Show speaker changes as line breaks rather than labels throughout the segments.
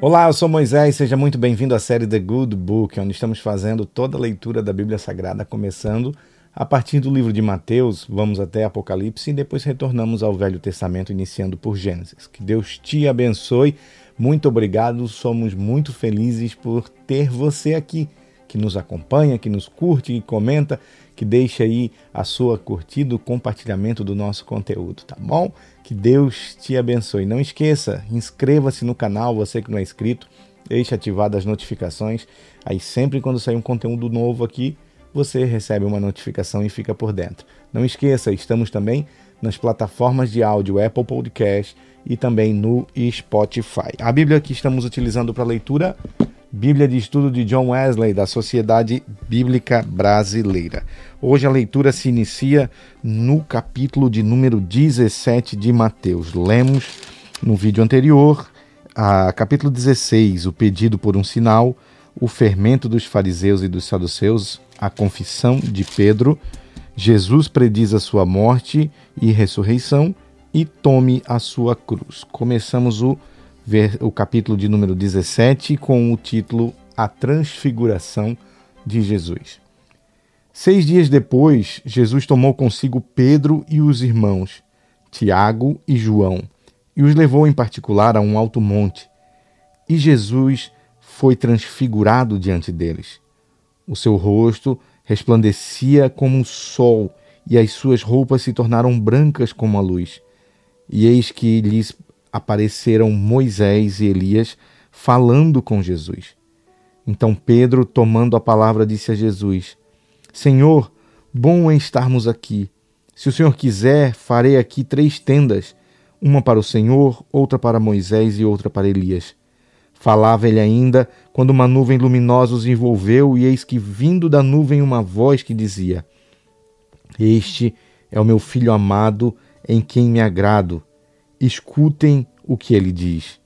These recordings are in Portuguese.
Olá, eu sou Moisés, seja muito bem-vindo à série The Good Book, onde estamos fazendo toda a leitura da Bíblia Sagrada, começando a partir do livro de Mateus, vamos até Apocalipse e depois retornamos ao Velho Testamento, iniciando por Gênesis. Que Deus te abençoe, muito obrigado, somos muito felizes por ter você aqui, que nos acompanha, que nos curte, que comenta, que deixa aí a sua curtida, o compartilhamento do nosso conteúdo, tá bom? Que Deus te abençoe. Não esqueça, inscreva-se no canal, você que não é inscrito, deixe ativadas as notificações. Aí sempre quando sair um conteúdo novo aqui, você recebe uma notificação e fica por dentro. Não esqueça, estamos também nas plataformas de áudio Apple Podcast e também no Spotify. A Bíblia que estamos utilizando para leitura Bíblia de Estudo de John Wesley, da Sociedade Bíblica Brasileira. Hoje a leitura se inicia no capítulo de número 17 de Mateus. Lemos no vídeo anterior, a capítulo 16, o pedido por um sinal, o fermento dos fariseus e dos saduceus, a confissão de Pedro, Jesus prediz a sua morte e ressurreição e tome a sua cruz. Começamos o o capítulo de número 17 com o título A Transfiguração de Jesus. Seis dias depois, Jesus tomou consigo Pedro e os irmãos, Tiago e João, e os levou em particular a um alto monte. E Jesus foi transfigurado diante deles. O seu rosto resplandecia como o sol, e as suas roupas se tornaram brancas como a luz. E eis que lhes apareceram Moisés e Elias falando com Jesus. Então Pedro, tomando a palavra, disse a Jesus: Senhor, bom é estarmos aqui. Se o Senhor quiser, farei aqui três tendas: uma para o Senhor, outra para Moisés e outra para Elias. Falava ele ainda, quando uma nuvem luminosa os envolveu, e eis que, vindo da nuvem, uma voz que dizia: Este é o meu filho amado, em quem me agrado escutem o que ele diz.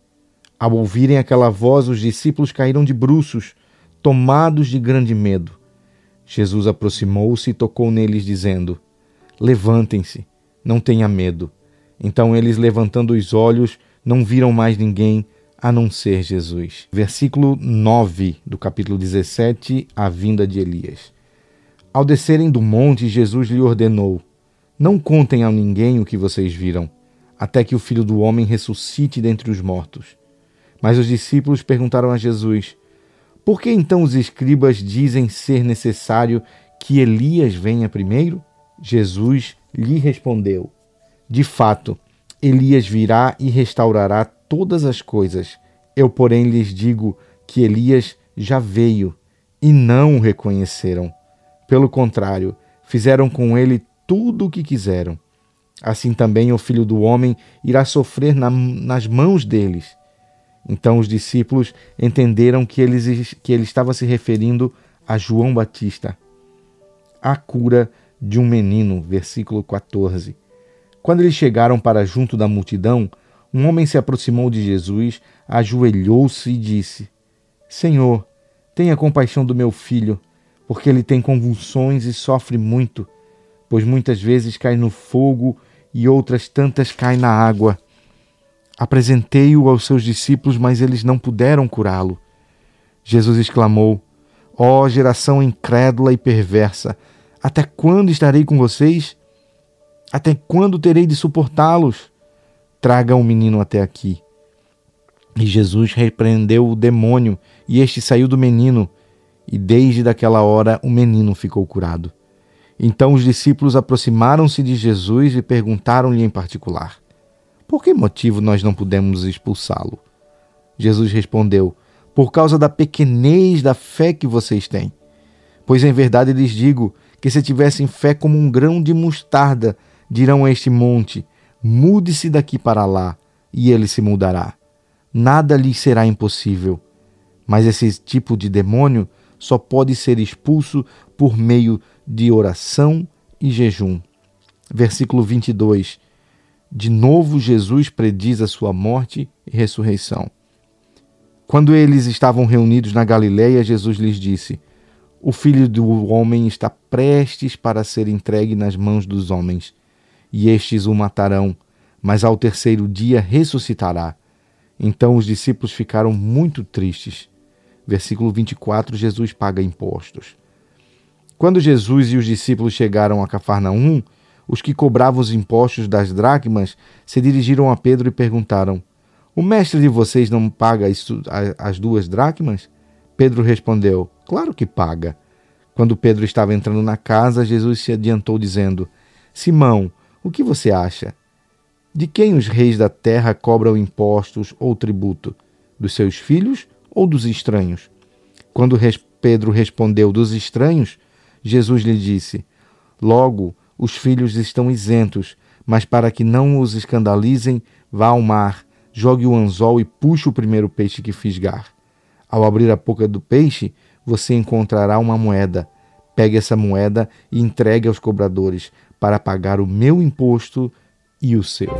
Ao ouvirem aquela voz, os discípulos caíram de bruços, tomados de grande medo. Jesus aproximou-se e tocou neles, dizendo: Levantem-se, não tenha medo. Então eles, levantando os olhos, não viram mais ninguém a não ser Jesus. Versículo 9 do capítulo 17, a vinda de Elias. Ao descerem do monte, Jesus lhe ordenou: Não contem a ninguém o que vocês viram até que o filho do homem ressuscite dentre os mortos. Mas os discípulos perguntaram a Jesus: Por que então os escribas dizem ser necessário que Elias venha primeiro? Jesus lhe respondeu: De fato, Elias virá e restaurará todas as coisas. Eu, porém, lhes digo que Elias já veio e não o reconheceram. Pelo contrário, fizeram com ele tudo o que quiseram. Assim também o filho do homem irá sofrer na, nas mãos deles. Então os discípulos entenderam que ele, que ele estava se referindo a João Batista. A cura de um menino, versículo 14. Quando eles chegaram para junto da multidão, um homem se aproximou de Jesus, ajoelhou-se e disse: Senhor, tenha compaixão do meu filho, porque ele tem convulsões e sofre muito, pois muitas vezes cai no fogo e outras tantas caem na água. Apresentei-o aos seus discípulos, mas eles não puderam curá-lo. Jesus exclamou: Ó oh, geração incrédula e perversa, até quando estarei com vocês? Até quando terei de suportá-los? Traga o menino até aqui. E Jesus repreendeu o demônio, e este saiu do menino, e desde daquela hora o menino ficou curado. Então os discípulos aproximaram-se de Jesus e perguntaram-lhe em particular: Por que motivo nós não pudemos expulsá-lo? Jesus respondeu: Por causa da pequenez da fé que vocês têm. Pois em verdade lhes digo que se tivessem fé como um grão de mostarda, dirão a este monte: Mude-se daqui para lá, e ele se mudará. Nada lhes será impossível. Mas esse tipo de demônio só pode ser expulso por meio de oração e jejum. Versículo 22. De novo, Jesus prediz a sua morte e ressurreição. Quando eles estavam reunidos na Galileia, Jesus lhes disse: O filho do homem está prestes para ser entregue nas mãos dos homens, e estes o matarão, mas ao terceiro dia ressuscitará. Então os discípulos ficaram muito tristes. Versículo 24: Jesus paga impostos. Quando Jesus e os discípulos chegaram a Cafarnaum, os que cobravam os impostos das dracmas se dirigiram a Pedro e perguntaram: O mestre de vocês não paga as duas dracmas? Pedro respondeu: Claro que paga. Quando Pedro estava entrando na casa, Jesus se adiantou, dizendo: Simão, o que você acha? De quem os reis da terra cobram impostos ou tributo? Dos seus filhos ou dos estranhos? Quando Pedro respondeu: Dos estranhos, Jesus lhe disse: Logo, os filhos estão isentos, mas para que não os escandalizem, vá ao mar, jogue o anzol e puxe o primeiro peixe que fisgar. Ao abrir a boca do peixe, você encontrará uma moeda. Pegue essa moeda e entregue aos cobradores para pagar o meu imposto e o seu.